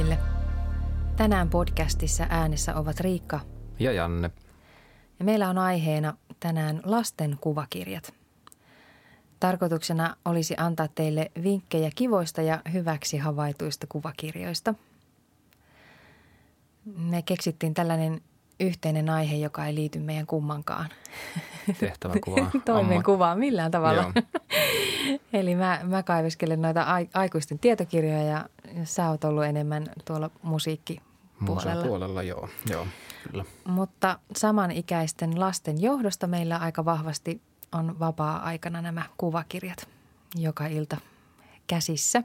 kaikille. Tänään podcastissa äänessä ovat Riikka Ja Janne. ja meillä on aiheena tänään lasten kuvakirjat. Tarkoituksena olisi antaa teille vinkkejä kivoista ja hyväksi havaituista kuvakirjoista. Me keksittiin tällainen yhteinen aihe, joka ei liity meidän kummankaan Tehtäväkuva. toimenkuvaan millään tavalla. Joo. Eli mä, mä kaiveskelen noita ai- aikuisten tietokirjoja ja sä oot ollut enemmän tuolla musiikkipuolella. Musan puolella, joo. joo kyllä. Mutta samanikäisten lasten johdosta meillä aika vahvasti on vapaa-aikana nämä kuvakirjat joka ilta käsissä.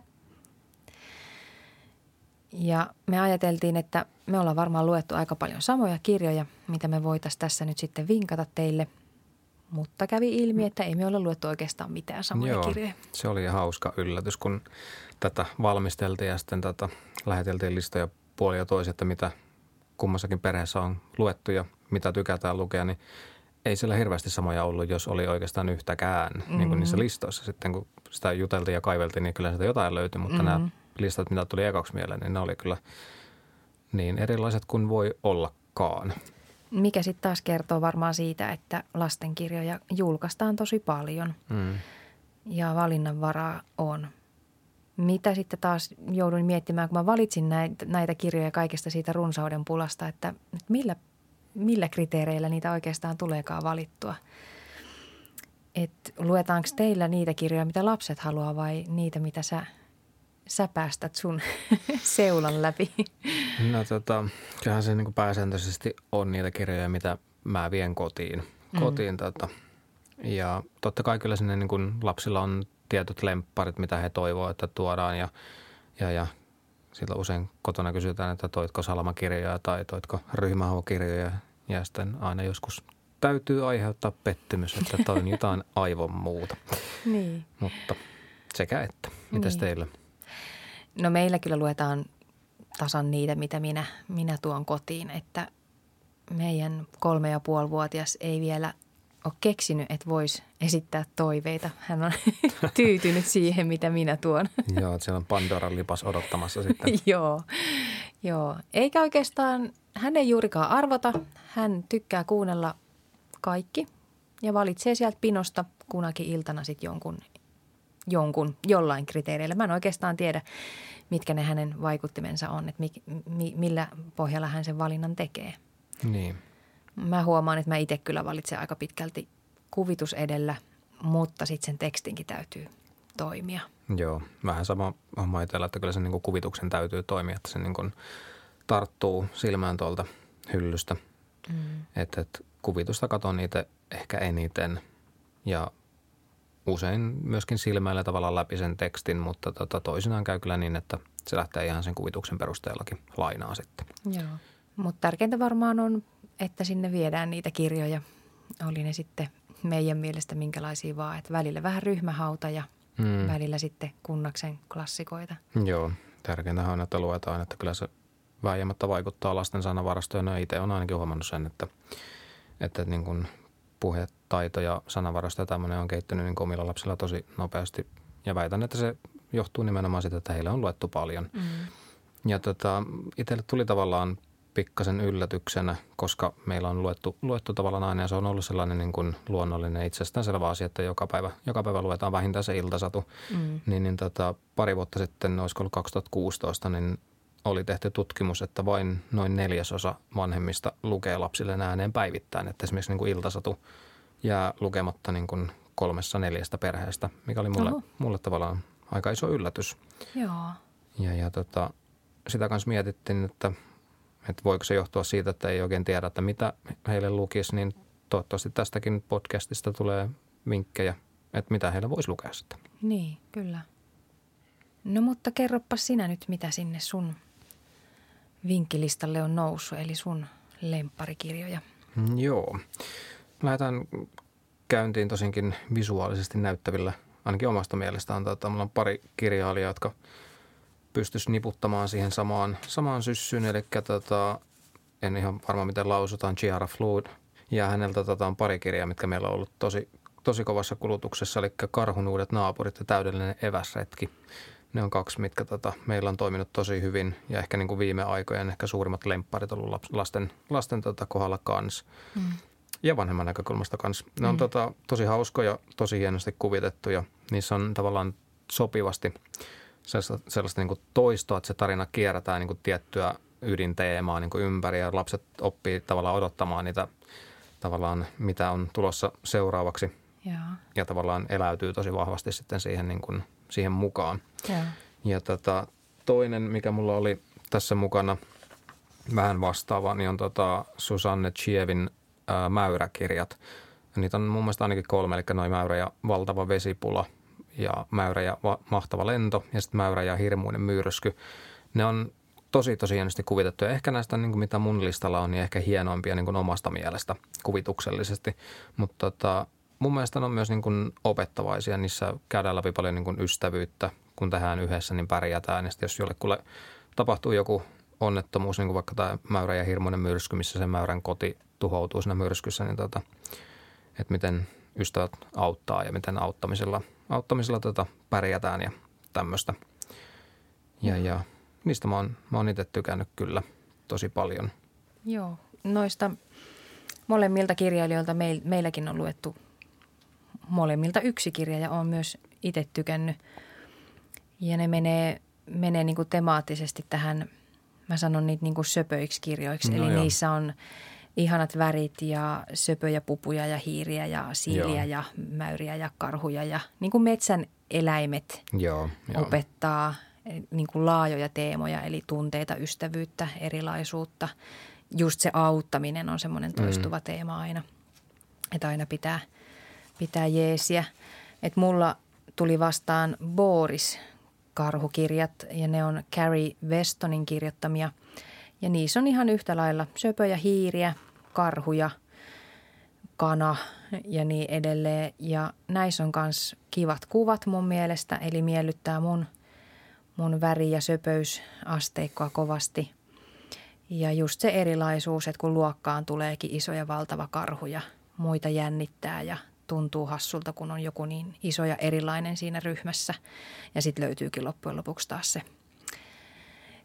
Ja me ajateltiin, että me ollaan varmaan luettu aika paljon samoja kirjoja, mitä me voitaisiin tässä nyt sitten vinkata teille. Mutta kävi ilmi, että ei me olla luettu oikeastaan mitään samoja joo, kirjoja. se oli hauska yllätys, kun tätä valmisteltiin ja sitten tätä läheteltiin listoja puoli ja toiset, että mitä kummassakin perheessä on luettu ja mitä tykätään lukea, niin ei siellä hirveästi samoja ollut, jos oli oikeastaan yhtäkään mm-hmm. niin kuin niissä listoissa. Sitten kun sitä juteltiin ja kaiveltiin, niin kyllä sitä jotain löytyi, mutta mm-hmm. nämä listat, mitä tuli ekaksi mieleen, niin ne oli kyllä niin erilaiset kuin voi ollakaan. Mikä sitten taas kertoo varmaan siitä, että lastenkirjoja julkaistaan tosi paljon Mm. ja valinnanvaraa on. Mitä sitten taas jouduin miettimään, kun mä valitsin näitä, näitä kirjoja kaikesta siitä runsauden pulasta, että että millä, millä kriteereillä niitä oikeastaan tuleekaan valittua. Et luetaanko teillä niitä kirjoja, mitä lapset haluaa vai niitä, mitä sä, sä päästät sun seulan läpi? No tota, kyllähän se niin pääsääntöisesti on niitä kirjoja, mitä mä vien kotiin. kotiin mm. tota. Ja totta kai kyllä sinne niin kuin lapsilla on tietyt lempparit, mitä he toivoo, että tuodaan ja, ja, ja silloin usein kotona kysytään, että toitko salamakirjoja tai toitko ryhmähokirjoja ja sitten aina joskus täytyy aiheuttaa pettymys, että toi on jotain aivan muuta. Niin. Mutta sekä että. Mitäs Niin. teillä? No meillä kyllä luetaan tasan niitä, mitä minä, minä tuon kotiin, että meidän kolme ja puoli vuotias ei vielä ole keksinyt, että voisi esittää toiveita. Hän on tyytynyt siihen, mitä minä tuon. Joo, että siellä on Pandoran lipas odottamassa sitten. joo, joo. Eikä oikeastaan, hän ei juurikaan arvota. Hän tykkää kuunnella kaikki ja valitsee sieltä pinosta kunakin iltana sitten jonkun, jonkun jollain kriteereillä. Mä en oikeastaan tiedä, mitkä ne hänen vaikuttimensa on, että mi, mi, millä pohjalla hän sen valinnan tekee. Niin. Mä huomaan, että mä itse kyllä valitsen aika pitkälti kuvitus edellä, mutta sitten sen tekstinkin täytyy toimia. Joo, vähän sama homma itsellä, että kyllä sen niin kuin kuvituksen täytyy toimia, että se niin kuin tarttuu silmään tuolta hyllystä. Mm. Että et kuvitusta katon itse ehkä eniten ja usein myöskin silmäillä tavallaan läpi sen tekstin, mutta tota, toisinaan käy kyllä niin, että se lähtee ihan sen kuvituksen perusteellakin lainaa sitten. Joo. Mutta tärkeintä varmaan on, että sinne viedään niitä kirjoja. Oli ne sitten meidän mielestä minkälaisia vaan, että välillä vähän ryhmähauta ja mm. välillä sitten kunnaksen klassikoita. Joo, tärkeintä on, että luetaan, että kyllä se vääjäämättä vaikuttaa lasten sanavarastoon. Ja itse olen ainakin huomannut sen, että, että niin kuin puhetaito ja sanavarasto ja tämmöinen on kehittynyt niin omilla lapsilla tosi nopeasti. Ja väitän, että se johtuu nimenomaan siitä, että heille on luettu paljon. Mm. Ja tota, itselle tuli tavallaan pikkasen yllätyksenä, koska meillä on luettu, luettu tavallaan aina ja se on ollut sellainen niin kuin luonnollinen itsestäänselvä asia, että joka päivä, joka päivä luetaan vähintään se iltasatu. Mm. Niin, niin tota, pari vuotta sitten, olisiko ollut 2016, niin oli tehty tutkimus, että vain noin neljäsosa vanhemmista lukee lapsille ääneen päivittäin. Että esimerkiksi niin kuin iltasatu jää lukematta niin kuin kolmessa neljästä perheestä, mikä oli mulle, mulle tavallaan aika iso yllätys. Joo. Ja, ja tota, sitä kanssa mietittiin, että, että voiko se johtua siitä, että ei oikein tiedä, että mitä heille lukisi, niin toivottavasti tästäkin podcastista tulee vinkkejä, että mitä heille voisi lukea sitten. Niin, kyllä. No mutta kerropa sinä nyt, mitä sinne sun vinkkilistalle on noussut, eli sun lempparikirjoja. Mm, Joo. Lähdetään käyntiin tosinkin visuaalisesti näyttävillä, ainakin omasta mielestään. Tota, mulla on pari kirjailijaa, jotka pystyisi niputtamaan siihen samaan, samaan syssyyn. Eli tota, en ihan varma miten lausutaan, Chiara Flood. Ja häneltä tota, on pari kirjaa, mitkä meillä on ollut tosi, tosi kovassa kulutuksessa, eli Karhun uudet naapurit ja täydellinen eväsretki. Ne on kaksi, mitkä tota, meillä on toiminut tosi hyvin ja ehkä niin kuin viime aikojen ehkä suurimmat lempparit on ollut lasten, lasten tota, kohdalla kanssa. Mm. Ja vanhemman näkökulmasta kanssa. Ne on mm. tota, tosi hauskoja, tosi hienosti kuvitettu ja niissä on tavallaan sopivasti sellaista, sellaista niin kuin toistoa, että se tarina kierrätään niin kuin tiettyä ydinteemaa niin kuin ympäri ja lapset oppii tavallaan odottamaan niitä tavallaan, mitä on tulossa seuraavaksi. Ja, ja tavallaan eläytyy tosi vahvasti sitten siihen, niin kuin, siihen mukaan. Ja, ja tota, toinen, mikä mulla oli tässä mukana vähän vastaava, niin on tota Susanne Chievin ää, mäyräkirjat. Niitä on mun mielestä ainakin kolme, eli noin mäyrä ja valtava vesipula ja mäyrä ja va- mahtava lento ja sitten mäyrä ja hirmuinen myrsky. Ne on tosi tosi hienosti kuvitettu ja ehkä näistä niin kuin mitä mun listalla on, niin ehkä hienoimpia niin kuin omasta mielestä kuvituksellisesti. Mutta tota, mun mielestä ne on myös niin kuin opettavaisia. Niissä käydään läpi paljon niin kuin ystävyyttä. Kun tehdään yhdessä, niin pärjätään. Ja sitten jos jollekulle tapahtuu joku onnettomuus, niin kuin vaikka tämä mäyrä ja hirmuinen myrsky, missä se mäyrän koti tuhoutuu siinä myrskyssä, niin tota, että miten ystävät auttaa ja miten auttamisella, auttamisella tota pärjätään ja tämmöistä. Ja, ja niistä mä oon, mä oon itse tykännyt kyllä tosi paljon. Joo, noista molemmilta kirjailijoilta meil, meilläkin on luettu molemmilta yksi kirja ja on myös itse tykännyt. Ja ne menee, menee niin kuin temaattisesti tähän, mä sanon niitä niin kuin söpöiksi kirjoiksi. No Eli joo. niissä on ihanat värit ja söpöjä, pupuja ja hiiriä ja siiliä joo. ja mäyriä ja karhuja ja niin kuin metsän eläimet joo, joo. opettaa niin kuin laajoja teemoja, eli tunteita, ystävyyttä, erilaisuutta. Just se auttaminen on semmoinen toistuva mm. teema aina, että aina pitää – pitää jeesiä. Et mulla tuli vastaan Boris karhukirjat ja ne on Carrie Westonin kirjoittamia. Ja niissä on ihan yhtä lailla söpöjä hiiriä, karhuja, kana ja niin edelleen. Ja näissä on myös kivat kuvat mun mielestä, eli miellyttää mun, mun väri- ja söpöysasteikkoa kovasti. Ja just se erilaisuus, että kun luokkaan tuleekin iso ja valtava karhu ja muita jännittää ja tuntuu hassulta, kun on joku niin iso ja erilainen siinä ryhmässä. Ja sitten löytyykin loppujen lopuksi taas se,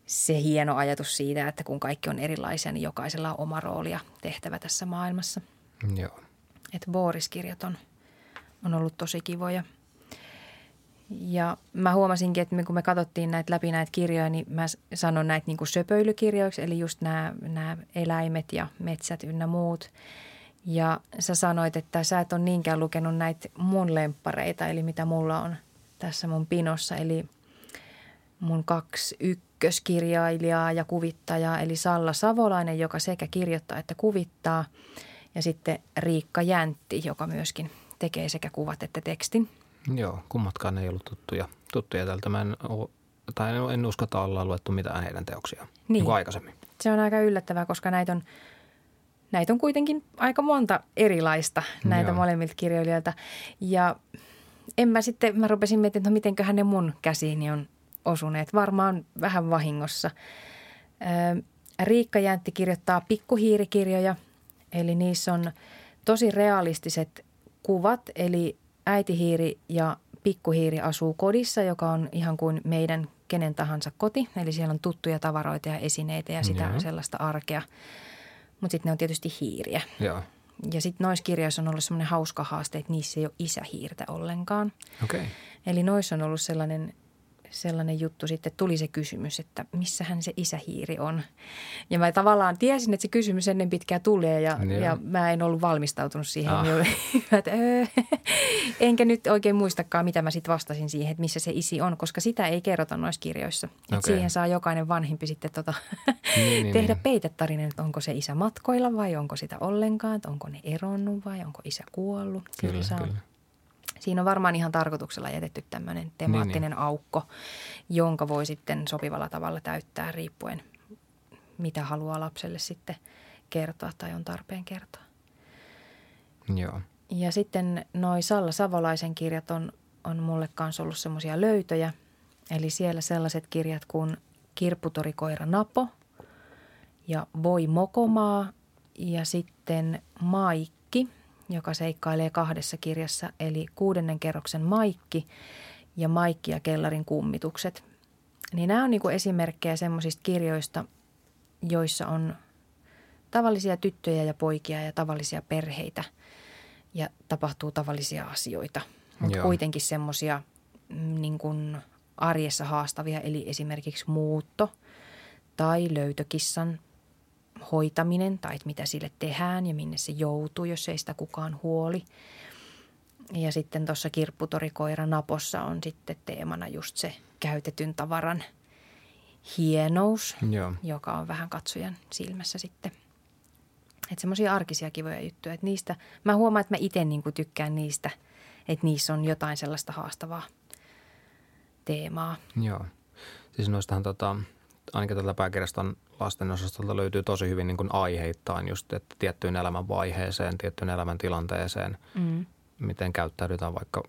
se hieno ajatus siitä, että kun kaikki on erilaisia, niin jokaisella on oma rooli ja tehtävä tässä maailmassa. Joo. Että Boris-kirjat on, on ollut tosi kivoja. Ja mä huomasinkin, että kun me katsottiin näitä läpi näitä kirjoja, niin mä sanon näitä niin kuin söpöilykirjoiksi, eli just nämä, nämä eläimet ja metsät ynnä muut – ja sä sanoit, että sä et ole niinkään lukenut näitä mun lemppareita, eli mitä mulla on tässä mun pinossa. Eli mun kaksi ykköskirjailijaa ja kuvittajaa, eli Salla Savolainen, joka sekä kirjoittaa että kuvittaa. Ja sitten Riikka Jäntti, joka myöskin tekee sekä kuvat että tekstin. Joo, kummatkaan ei ollut tuttuja, tuttuja tältä. Mä en, ole, tai en usko, että ollaan luettu mitään heidän teoksiaan niin. niin aikaisemmin. Se on aika yllättävää, koska näitä on – näitä on kuitenkin aika monta erilaista näitä Joo. molemmilta kirjailijoilta. Ja en mä sitten, mä rupesin miettimään, että no mitenköhän ne mun käsiini on osuneet. Varmaan vähän vahingossa. Riikka Jäntti kirjoittaa pikkuhiirikirjoja, eli niissä on tosi realistiset kuvat, eli äitihiiri ja pikkuhiiri asuu kodissa, joka on ihan kuin meidän kenen tahansa koti. Eli siellä on tuttuja tavaroita ja esineitä ja sitä Joo. sellaista arkea – mutta sitten ne on tietysti hiiriä. Joo. Ja sitten noissa kirjoissa on ollut semmoinen hauska haaste, että niissä ei ole isähiirtä ollenkaan. Okay. Eli noissa on ollut sellainen sellainen juttu sitten, tuli se kysymys, että missähän se isähiiri on. Ja mä tavallaan tiesin, että se kysymys ennen pitkää tulee ja, niin ja mä en ollut valmistautunut siihen. Ah. että, öö, enkä nyt oikein muistakaan, mitä mä sitten vastasin siihen, että missä se isi on, koska sitä ei kerrota noissa kirjoissa. Okay. Että siihen saa jokainen vanhempi sitten tota, niin, niin, tehdä niin. peitetarinan, että onko se isä matkoilla vai onko sitä ollenkaan, että onko ne eronnut vai onko isä kuollut. Kyllä, saa kyllä Siinä on varmaan ihan tarkoituksella jätetty tämmöinen temaattinen niin, niin. aukko, jonka voi sitten sopivalla tavalla täyttää riippuen, mitä haluaa lapselle sitten kertoa tai on tarpeen kertoa. Joo. Ja sitten noi Salla Savolaisen kirjat on, on mulle kanssa ollut semmoisia löytöjä. Eli siellä sellaiset kirjat kuin Kirpputorikoira Napo ja Voi Mokomaa ja sitten Maikki – joka seikkailee kahdessa kirjassa, eli kuudennen kerroksen Maikki ja Maikki ja Kellarin kummitukset. Niin nämä on niin kuin esimerkkejä semmoisista kirjoista, joissa on tavallisia tyttöjä ja poikia ja tavallisia perheitä ja tapahtuu tavallisia asioita. Mutta kuitenkin semmoisia mm, niin kuin arjessa haastavia, eli esimerkiksi muutto tai löytökissan hoitaminen tai mitä sille tehdään ja minne se joutuu, jos ei sitä kukaan huoli. Ja sitten tuossa kirpputorikoira Napossa on sitten teemana just se käytetyn tavaran hienous, Joo. joka on vähän katsojan silmässä sitten. Että semmoisia arkisia kivoja juttuja. Että niistä, mä huomaan, että mä itse niinku tykkään niistä, että niissä on jotain sellaista haastavaa teemaa. Joo. Siis noistahan tota, ainakin tällä pääkirjaston lasten osastolta löytyy tosi hyvin niin kuin aiheittain just, että tiettyyn elämänvaiheeseen, tiettyyn elämäntilanteeseen, mm. miten käyttäydytään vaikka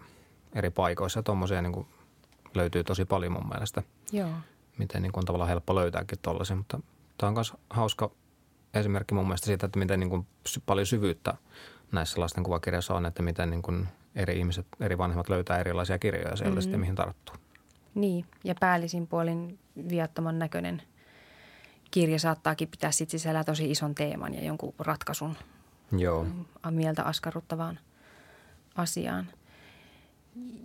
eri paikoissa. Tuommoisia niin löytyy tosi paljon mun mielestä. Joo. Miten niin kuin on tavallaan helppo löytääkin tollaisia, mutta tämä on myös hauska esimerkki mun mielestä siitä, että miten niin kuin paljon syvyyttä näissä lasten kuvakirjoissa on, että miten niin kuin eri ihmiset, eri vanhemmat löytää erilaisia kirjoja sieltä mm-hmm. sitten, mihin tarttuu. Niin, ja päällisin puolin viattoman näköinen kirja saattaakin pitää sit sisällä tosi ison teeman ja jonkun ratkaisun Joo. mieltä askarruttavaan asiaan.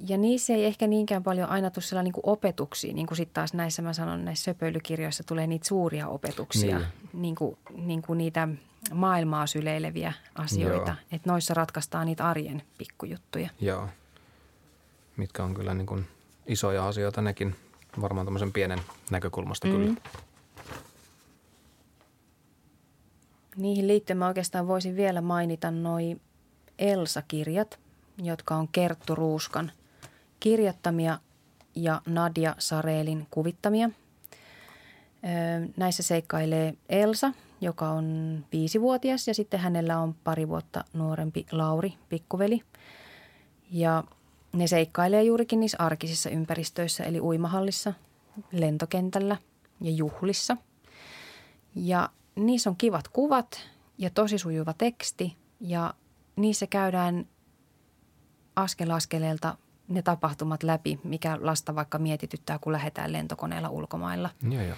Ja niissä ei ehkä niinkään paljon aina tule niin opetuksia, niin kuin sitten taas näissä mä sanon, näissä söpöilykirjoissa tulee niitä suuria opetuksia, niin, niin kuin, niin kuin niitä maailmaa syleileviä asioita. Että noissa ratkaistaan niitä arjen pikkujuttuja. Joo, mitkä on kyllä niin kuin isoja asioita nekin, varmaan tämmöisen pienen näkökulmasta mm. Niihin liittyen mä oikeastaan voisin vielä mainita noi Elsa-kirjat, jotka on Kerttu Ruuskan kirjoittamia ja Nadia Sareelin kuvittamia. Näissä seikkailee Elsa, joka on viisivuotias ja sitten hänellä on pari vuotta nuorempi Lauri, pikkuveli. Ja ne seikkailee juurikin niissä arkisissa ympäristöissä, eli uimahallissa, lentokentällä ja juhlissa. Ja niissä on kivat kuvat ja tosi sujuva teksti ja niissä käydään askel askeleelta ne tapahtumat läpi, mikä lasta vaikka mietityttää, kun lähdetään lentokoneella ulkomailla. Joo, joo.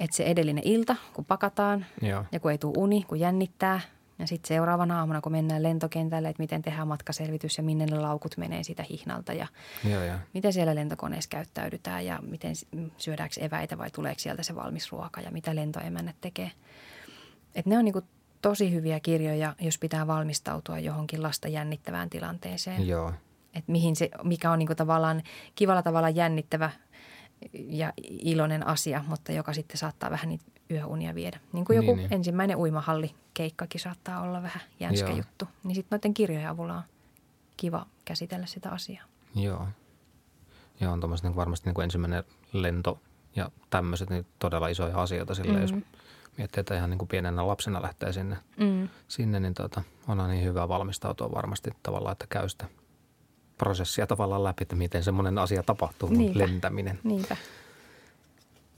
Että se edellinen ilta, kun pakataan joo. ja kun ei tule uni, kun jännittää – ja sitten seuraavana aamuna, kun mennään lentokentälle, että miten tehdään matkaselvitys ja minne ne laukut menee siitä hihnalta ja joo, joo. miten siellä lentokoneessa käyttäydytään ja miten syödäänkö eväitä vai tuleeko sieltä se valmis ruoka ja mitä lentoemännät tekee. Et ne on niinku tosi hyviä kirjoja, jos pitää valmistautua johonkin lasta jännittävään tilanteeseen. Joo. Et mihin se, mikä on niinku tavallaan kivalla tavalla jännittävä ja iloinen asia, mutta joka sitten saattaa vähän niitä yöunia viedä. Niin kuin joku niin, niin. ensimmäinen uimahalli keikkakin saattaa olla vähän jänskä Joo. juttu. Niin sitten noiden kirjojen avulla on kiva käsitellä sitä asiaa. Joo. Joo, on tuommoiset niin varmasti niin kuin ensimmäinen lento ja tämmöiset niin todella isoja asioita sille, mm-hmm. jos miettii, että ihan niin kuin pienenä lapsena lähtee sinne, mm. sinne niin tota, on niin hyvä valmistautua varmasti tavallaan, että käy sitä prosessia tavallaan läpi, että miten semmoinen asia tapahtuu, Niinpä. lentäminen. Niinpä.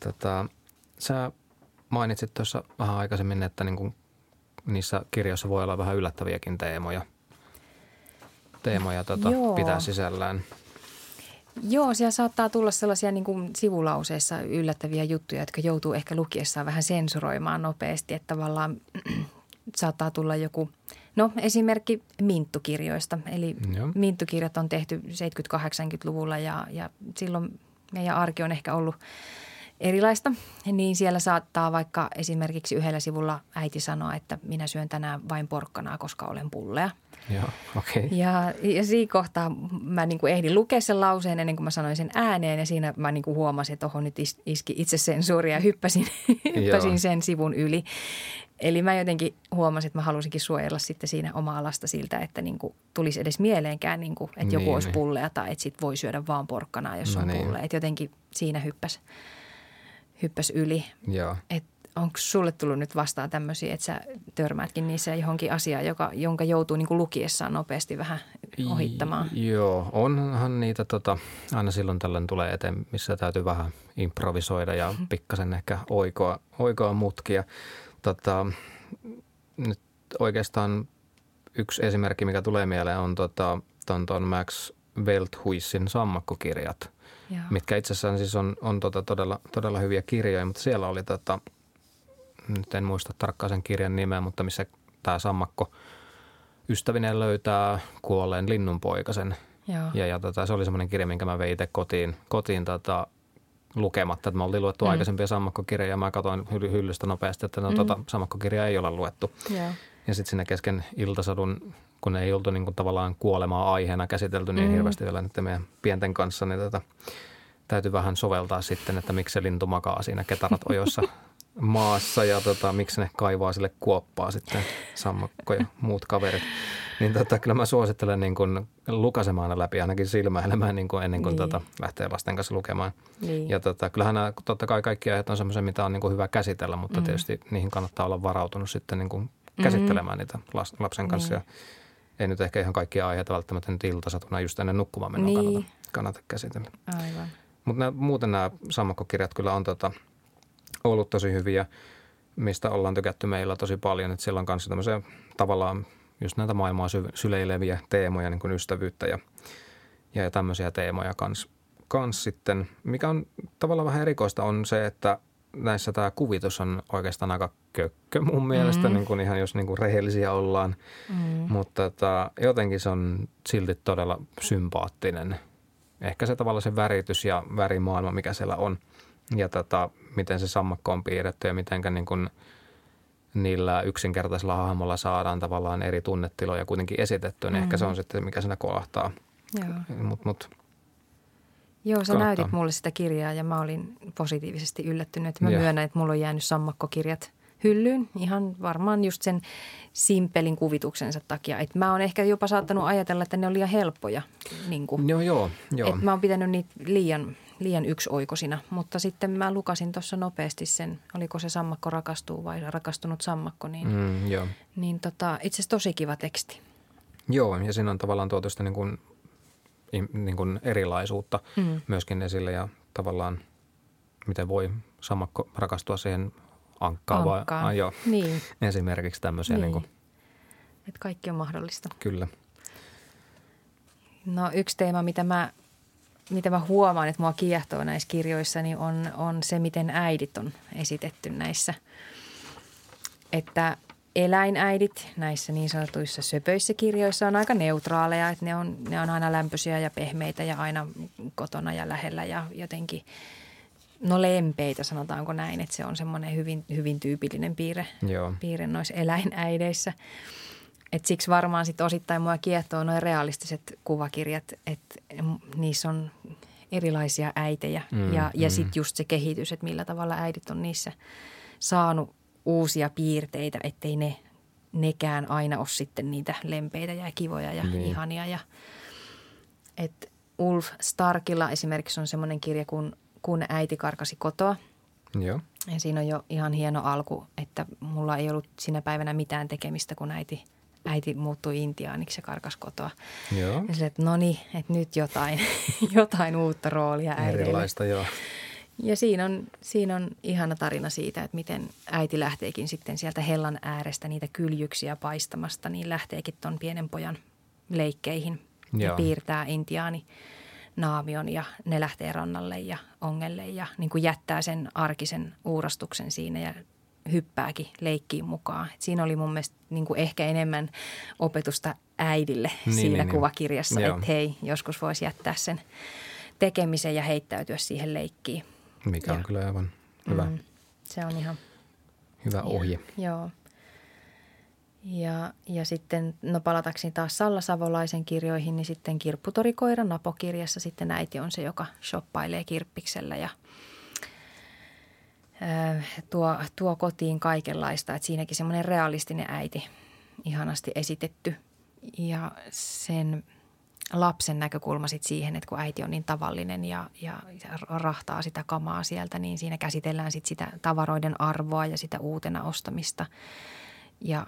Tota, sä mainitsit tuossa vähän aikaisemmin, että niin kuin niissä kirjoissa voi olla vähän yllättäviäkin teemoja, teemoja tota, pitää sisällään. Joo, siellä saattaa tulla sellaisia niin kuin sivulauseissa yllättäviä juttuja, jotka joutuu ehkä lukiessaan vähän sensuroimaan nopeasti, että tavallaan saattaa tulla joku, no esimerkki minttukirjoista. Eli Joo. minttukirjat on tehty 70-80-luvulla ja, ja silloin meidän arki on ehkä ollut – erilaista, niin siellä saattaa vaikka esimerkiksi yhdellä sivulla äiti sanoa, että minä syön tänään vain porkkanaa, koska olen pullea. Joo, okay. Ja, ja siinä kohtaa mä niin kuin ehdin lukea sen lauseen ennen kuin mä sanoin sen ääneen ja siinä mä niin kuin huomasin, että oho nyt iski itse sensuuria ja hyppäsin, hyppäsin sen sivun yli. Eli mä jotenkin huomasin, että mä halusinkin suojella sitten siinä omaa lasta siltä, että niin kuin tulisi edes mieleenkään, niin kuin, että niin, joku olisi niin. pullea tai että sit voi syödä vaan porkkanaa, jos no on niin. pullea. Että jotenkin siinä hyppäsi hyppäs yli. Joo. Et onko sulle tullut nyt vastaan tämmöisiä, että sä törmäätkin niissä johonkin asiaan, joka, jonka joutuu niin kuin lukiessaan nopeasti vähän ohittamaan? I, joo, onhan niitä tota, aina silloin tällöin tulee eteen, missä täytyy vähän improvisoida ja pikkasen ehkä oikoa, oikoa mutkia. Tota, nyt oikeastaan yksi esimerkki, mikä tulee mieleen on tota, ton, ton Max Welthuissin sammakkokirjat, Joo. mitkä itsessään siis on, on tota todella, todella hyviä kirjoja, mutta siellä oli tota, nyt en muista tarkkaan sen kirjan nimeä, mutta missä tämä sammakko ystävinen löytää kuolleen linnunpoikasen. Joo. Ja, ja tota, se oli semmoinen kirja, minkä mä vein itse kotiin, kotiin tota, lukematta. Että me oltiin luettu mm. aikaisempia sammakkokirjoja ja mä katsoin hy- hyllystä nopeasti, että no, mm. tota, sammakkokirjaa ei ole luettu. Joo. Ja sitten sinne kesken iltasadun, kun ei oltu niin kuin tavallaan kuolemaa aiheena käsitelty niin mm. hirveästi vielä nyt meidän pienten kanssa, niin tota, täytyy vähän soveltaa sitten, että miksi se lintu makaa siinä ketarat ojossa maassa ja tota, miksi ne kaivaa sille kuoppaa sitten sammakko ja muut kaverit. Niin tota, kyllä mä suosittelen niin kuin lukasemaan läpi, ainakin silmäilemään niin kuin ennen kuin Niin. tota, lähtee lasten kanssa lukemaan. Niin. Ja tota, kyllähän nämä, totta kai kaikki aiheet on semmoisia, mitä on niin kuin hyvä käsitellä, mutta Mm. mm. tietysti niihin kannattaa olla varautunut sitten niin kuin käsittelemään niitä las, lapsen kanssa. Niin. Ja ei nyt ehkä ihan kaikkia aiheita välttämättä nyt iltasatuna just ennen nukkumaan menoa Niin. kannata, kannata käsitellä. Aivan. Mutta muuten nämä sammakkokirjat kyllä on tota, ollut tosi hyviä, mistä ollaan tykätty meillä tosi paljon. Että siellä on myös tämmöisiä tavallaan just näitä maailmaa sy- syleileviä teemoja, niin kuin ystävyyttä ja, ja tämmöisiä teemoja kans, kans sitten. Mikä on tavallaan vähän erikoista on se, että näissä tämä kuvitus on oikeastaan aika kökkö mun mielestä, Mm. niin kuin ihan jos niin kuin rehellisiä ollaan. Mm. Mutta tota, jotenkin se on silti todella sympaattinen. Ehkä se tavallaan se väritys ja värimaailma, mikä siellä on. Ja tota, miten se sammakko on piirretty ja miten niin kun niillä yksinkertaisilla hahmolla saadaan tavallaan eri tunnetiloja kuitenkin esitettyä. Niin Mm. ehkä se on sitten, mikä siinä kolahtaa. Joo. Mut, mut, Joo, sä Kannattaa. näytit mulle sitä kirjaa ja mä olin positiivisesti yllättynyt. Että mä Joo. myönnän, että mulla on jäänyt sammakkokirjat hyllyyn ihan varmaan just sen simpelin kuvituksensa takia. Että mä oon ehkä jopa saattanut ajatella, että ne on liian helppoja. Niin kuin. joo, joo. joo. Et mä oon pitänyt niitä liian, liian yksioikoisina, mutta sitten mä lukasin tuossa nopeasti sen, oliko se sammakko rakastuu vai rakastunut sammakko, niin, mm. Joo. niin tota, itse asiassa tosi kiva teksti. Joo, ja siinä on tavallaan tuotu sitä niin kuin, niin kuin erilaisuutta Mm. myöskin esille ja tavallaan miten voi sammakko rakastua siihen ankkaan. vai- Ankkaan. Ai, joo, Niin, esimerkiksi tämmöisiä niin. niin. Kuin, että kaikki on mahdollista. kyllä. No yksi teema, mitä mä, mitä mä huomaan, että mua kiehtoo näissä kirjoissa, niin on, on se, miten äidit on esitetty näissä. Että eläinäidit näissä niin sanotuissa söpöissä kirjoissa on aika neutraaleja, että ne on, ne on aina lämpöisiä ja pehmeitä ja aina kotona ja lähellä ja jotenkin, no lempeitä sanotaanko näin, että se on semmoinen hyvin, hyvin tyypillinen piirre, Joo. piirre noissa eläinäideissä. Et siksi varmaan sit osittain mua kiehtoo noin realistiset kuvakirjat, että niissä on erilaisia äitejä Mm, ja, ja mm. sitten just se kehitys, että millä tavalla äidit on niissä saanut uusia piirteitä, ettei ne nekään aina ole sitten niitä lempeitä ja kivoja ja Niin. ihania. Ja, et Ulf Starkilla esimerkiksi on semmoinen kirja, kun, kun äiti karkasi kotoa – Joo. ja siinä on jo ihan hieno alku, että mulla ei ollut sinä päivänä mitään tekemistä, kun äiti, äiti muuttui Intiaaniksi ja karkas kotoa. Joo. Ja sille, että no niin, että nyt jotain, jotain uutta roolia äidille. Erilaista, joo. Ja siinä on, siinä on ihana tarina siitä, että miten äiti lähteekin sitten sieltä hellan äärestä niitä kyljyksiä paistamasta, niin lähteekin ton pienen pojan leikkeihin ja Joo. piirtää intiaani naamion ja ne lähtee rannalle ja ongelle ja niin kuin jättää sen arkisen uurastuksen siinä ja hyppääkin leikkiin mukaan. Et siinä oli mun mielestä niin kuin ehkä enemmän opetusta äidille Niin, siinä niin, niin. kuvakirjassa, Joo. että hei, joskus voisi jättää sen tekemisen ja heittäytyä siihen leikkiin. Mikä on Ja- kyllä aivan hyvä, Mm, se on ihan hyvä ohje. Joo. Ja, ja sitten, no palatakseni taas Salla Savolaisen kirjoihin, niin sitten Kirpputorikoira Napo-kirjassa sitten äiti on se, joka shoppailee kirppiksellä ja tuo, tuo kotiin kaikenlaista. Että siinäkin semmoinen realistinen äiti, ihanasti esitetty. Ja sen lapsen näkökulma sit siihen, että kun äiti on niin tavallinen ja, ja rahtaa sitä kamaa sieltä, niin siinä käsitellään sit sitä tavaroiden arvoa ja sitä uutena ostamista. Ja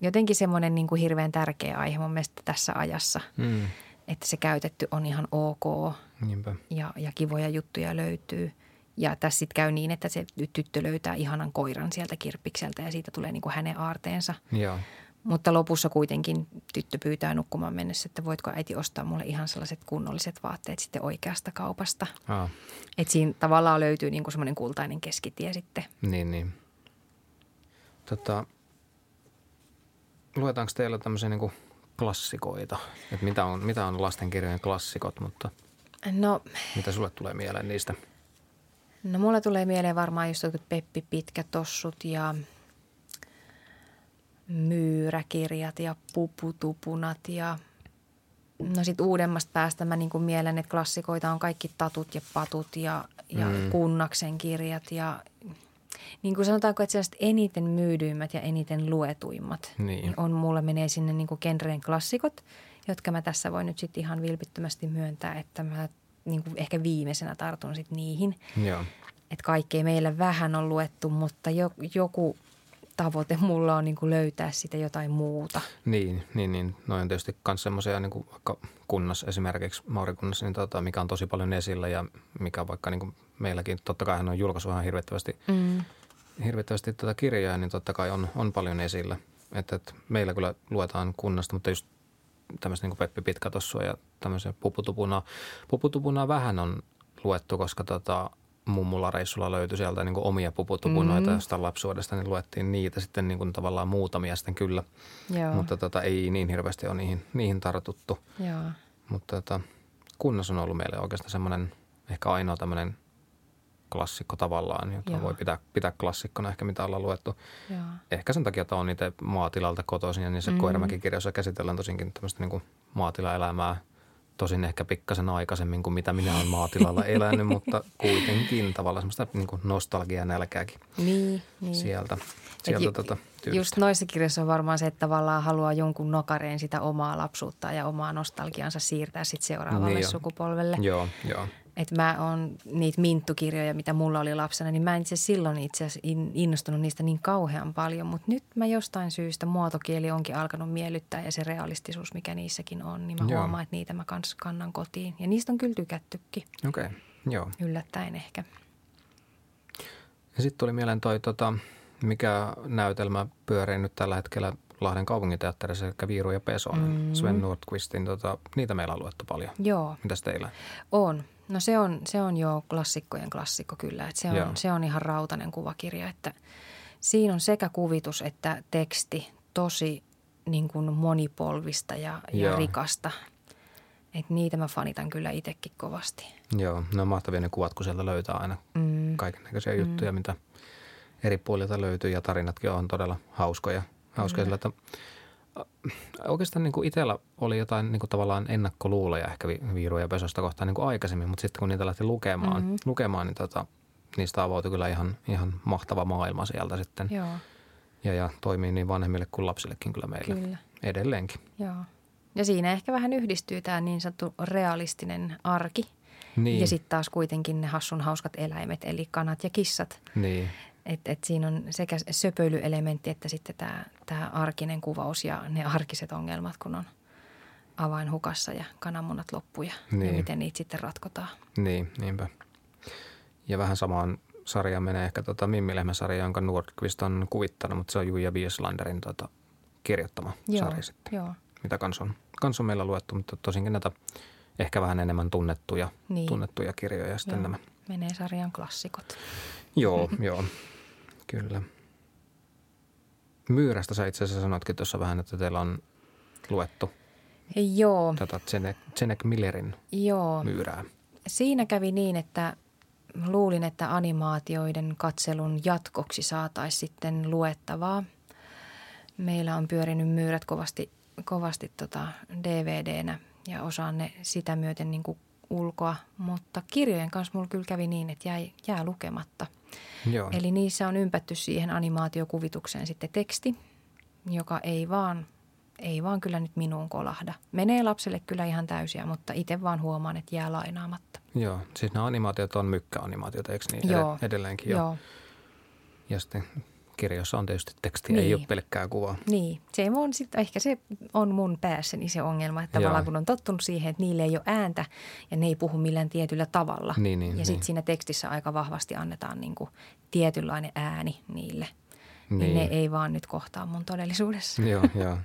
jotenkin semmoinen niin kuin hirveän tärkeä aihe mun mielestä tässä ajassa, Mm. että se käytetty on ihan ok Niinpä. ja, ja kivoja juttuja löytyy. Ja tässä sitten käy niin, että se tyttö löytää ihanan koiran sieltä kirppikseltä ja siitä tulee niin kuin hänen aarteensa. Joo. Mutta lopussa kuitenkin tyttö pyytää nukkumaan mennessä, että voitko äiti ostaa mulle ihan sellaiset kunnolliset vaatteet sitten oikeasta kaupasta. Aa, Että siinä tavallaan löytyy niin kuin semmoinen kultainen keskitie sitten. niin, niin. Tota, luetaanko teillä tämmöisiä niin klassikoita? Että mitä on, mitä on lastenkirjojen klassikot, mutta No, mitä sulle tulee mieleen niistä? No mulle tulee mieleen varmaan just jotkut Peppi Pitkätossut ja myyräkirjat ja puputupunat ja no sit uudemmasta päästä mä niin kuin mielen, että klassikoita on kaikki tatut ja patut ja, ja Mm. kunnaksen kirjat ja niin kuin sanotaanko, että sellaiset eniten myydyimmät ja eniten luetuimmat Niin. niin on mulle menee sinne niin kuin genreen klassikot, jotka mä tässä voin nyt sitten ihan vilpittömästi myöntää, että mä niin kuin ehkä viimeisenä tartun sitten niihin. Joo. Että kaikkea meillä vähän on luettu, mutta jo, joku tavoite mulla on niin kuin löytää sitä jotain muuta. Niin, niin, niin. Noin on tietysti myös semmoisia niin kuin vaikka kunnas esimerkiksi Maurikunnassa, niin tota, mikä on tosi paljon esillä ja mikä vaikka niin kuin meilläkin, totta kai hän on julkaisu ihan hirvittävästi, Mm. hirvittävästi tätä kirjaa, niin totta kai on, on paljon esillä. Että, että meillä kyllä luetaan kunnasta, mutta just tämmöistä niin kuin Peppi Pitkätossua ja tämmöisiä puputupunaa. Puputupunaa vähän on luettu, koska tota, mummulla reissulla löytyi sieltä niin kuin omia puputupunoita mm. jostain lapsuudesta, niin luettiin niitä sitten niin kuin tavallaan muutamia sitten kyllä. Joo, Mutta tota, ei niin hirveästi ole niihin, niihin tartuttu. joo. Mutta tota, kunnas on ollut meille oikeastaan semmoinen ehkä ainoa tämmöinen klassikko tavallaan, jota Joo. voi pitää, pitää klassikkona ehkä mitä ollaan luettu. joo. Ehkä sen takia, että on itse maatilalta kotoisin ja niissä mm. Koiramäki-kirjoissa käsitellään tosinkin tämmöistä niin kuin maatilaelämää tosin ehkä pikkasen aikaisemmin kuin mitä minä olen maatilalla elänyt, mutta kuitenkin tavallaan semmoista niin kuin nostalgia nälkääkin Niin, niin. sieltä, sieltä ju- tota, Just noissa kirjoissa on varmaan se, että tavallaan haluaa jonkun nokareen sitä omaa lapsuutta ja omaa nostalgiansa siirtää sitten seuraavalle Niin on. sukupolvelle. Joo, joo. Että mä oon niitä minttukirjoja, mitä mulla oli lapsena, niin mä en itse silloin itse asiassa in- innostunut niistä niin kauhean paljon. Mutta nyt mä jostain syystä muotokieli onkin alkanut miellyttää ja se realistisuus, mikä niissäkin on, niin mä Joo. huomaan, että niitä mä kans kannan kotiin. Ja niistä on kyllä tykättykin, Okei, okay. joo. yllättäen ehkä. Ja sitten tuli mieleen toi, tota, mikä näytelmä pyörii nyt tällä hetkellä Lahden kaupunginteatterissa, eli Viiru ja Peso, mm. Sven Nordqvistin, tota, niitä meillä on luettu paljon. Joo, Mitäs teillä? on. No se on, se on jo klassikkojen klassikko kyllä. Että se, Joo. on, se on ihan rautainen kuvakirja, että siinä on sekä kuvitus että teksti tosi niin kuin monipolvista ja, ja Joo. rikasta. Et niitä mä fanitan kyllä itsekin kovasti. Joo, ne on mahtavia ne kuvat, kun sieltä löytää aina Mm. kaiken näköisiä mm. juttuja, mitä eri puolilta löytyy ja tarinatkin on todella hauskoja. hauskoja sillä, että oikeastaan niin kuin itsellä oli jotain niin kuin tavallaan ennakkoluuloja ehkä Vi- Viiru ja Pesosta kohtaan niin kuin aikaisemmin, mutta sitten kun niitä lähti lukemaan, mm-hmm. lukemaan niin tota, niistä avautui kyllä ihan, ihan mahtava maailma sieltä sitten. Joo, Ja, ja toimii niin vanhemmille kuin lapsillekin kyllä meillä Kyllä. edelleenkin. joo. Ja siinä ehkä vähän yhdistyy tämä niin sanottu realistinen arki. Niin, Ja sitten taas kuitenkin ne hassun hauskat eläimet, eli kanat ja kissat. niin, Että et siinä on sekä söpöilyelementti että sitten tämä tää arkinen kuvaus ja ne arkiset ongelmat, kun on avain hukassa ja kananmunat loppuja Niin. ja miten niitä sitten ratkotaan. niin, niinpä. Ja vähän samaan sarjaan menee ehkä tota Mimmilehmä-sarja, jonka Nordqvist on kuvittanut, mutta se on Juja Wieslanderin tota, kirjoittama sarja sitten. joo. mitä kans on, kans on meillä luettu, mutta tosinkin näitä ehkä vähän enemmän tunnettuja, Niin. tunnettuja kirjoja sitten joo. nämä. Menee sarjan klassikot. Joo, joo, kyllä. Myyrästä sä itse asiassa sanoitkin tuossa vähän, että teillä on luettu Joo, tätä Zenek, Zenek Millerin joo. myyrää. Siinä kävi niin, että luulin, että animaatioiden katselun jatkoksi saataisiin sitten luettavaa. Meillä on pyörinyt myyrät kovasti, kovasti tota DVDnä ja osaan ne sitä myöten niin kuin ulkoa, mutta kirjojen kanssa mulla kyllä kävi niin, että jäi, jää lukematta. Joo, Eli niissä on ympätty siihen animaatiokuvitukseen sitten teksti, joka ei vaan, ei vaan kyllä nyt minuun kolahda. Menee lapselle kyllä ihan täysiä, mutta itse vaan huomaan, että jää lainaamatta. joo. Siis nämä animaatiot on mykkäanimaatiot, eikö niin? Joo. Ed- edelleenkin jo. Joo. Ja sitten kirjoissa on tietysti teksti, Niin. ei ole pelkkää kuvaa. Niin, se on sit, ehkä se on mun päässäni se ongelma, että Joo. tavallaan kun on tottunut siihen, että niille ei ole ääntä ja ne ei puhu millään tietyllä tavalla. Niin, niin, ja niin. sitten siinä tekstissä aika vahvasti annetaan niin kuin tietynlainen ääni niille. niin. niin ne ei vaan nyt kohtaa mun todellisuudessa. Joo, joo.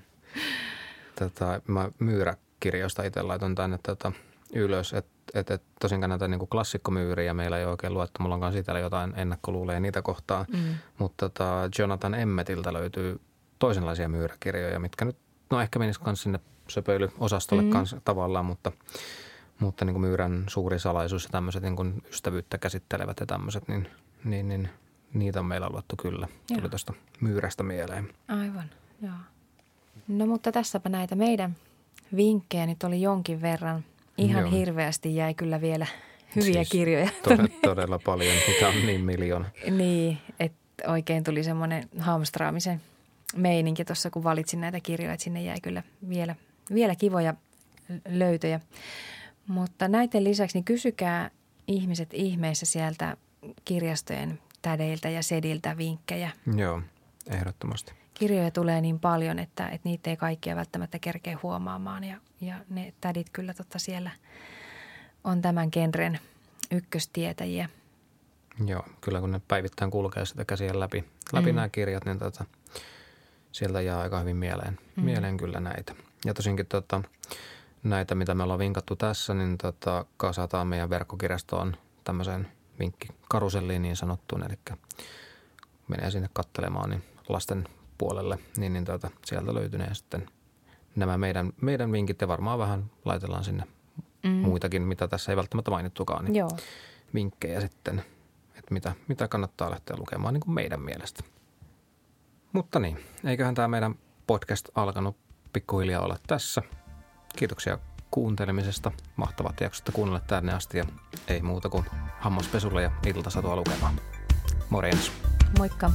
Tota, mä myyräkirjoista itse laitan tänne tota, ylös, että et, et, tosinkaan näitä niin klassikkomyyriä meillä ei oikein luettu. Mulla on kanssa itsellä jotain ennakkoluuleja niitä kohtaa. Mm. Mutta tota, Jonathan Emmetiltä löytyy toisenlaisia myyräkirjoja, mitkä nyt, no ehkä menisivät myös sinne söpöilyosastolle mm. kanssa tavallaan, mutta, mutta niin kuin myyrän suuri salaisuus ja tämmöiset niin kuin ystävyyttä käsittelevät ja tämmöiset, niin, niin, niin niitä on meillä luettu kyllä. Joo. Tuli tuosta myyrästä mieleen. Aivan, joo. No mutta tässäpä näitä meidän vinkkejä nyt oli jonkin verran. Ihan Joo. hirveästi jäi kyllä vielä hyviä siis kirjoja. Todella, todella paljon, mitä on niin miljoona. niin, että oikein tuli semmoinen hamstraamisen meininki tuossa, kun valitsin näitä kirjoja, että sinne jäi kyllä vielä, vielä kivoja löytöjä. Mutta näiden lisäksi niin kysykää ihmiset ihmeessä sieltä kirjastojen tädeiltä ja sediltä vinkkejä. Joo, ehdottomasti kirjoja tulee niin paljon, että, että niitä ei kaikkia välttämättä kerkeä huomaamaan ja, ja ne tädit kyllä totta siellä on tämän genren ykköstietäjiä. Joo, kyllä kun ne päivittäin kulkee sitä käsien läpi, läpi mm. nämä kirjat, niin tota, sieltä jää aika hyvin mieleen, mm. mieleen kyllä näitä. Ja tosinkin tota, näitä, mitä me ollaan vinkattu tässä, niin tota, kasataan meidän verkkokirjastoon tämmöiseen vinkkikaruselliin niin sanottuun, eli menee sinne kattelemaan, niin lasten puolelle, niin, niin tuota, sieltä löytynee sitten nämä meidän, meidän vinkit ja varmaan vähän laitellaan sinne mm. muitakin, mitä tässä ei välttämättä mainittukaan, niin Joo. vinkkejä sitten, että mitä, mitä kannattaa lähteä lukemaan niin kuin meidän mielestä. Mutta niin, eiköhän tämä meidän podcast alkanut pikkuhiljaa olla tässä. Kiitoksia kuuntelemisesta. Mahtavat jaksot kuunnella tänne asti ja ei muuta kuin hammaspesulle ja iltasatua lukemaan. Morjens. Moikka.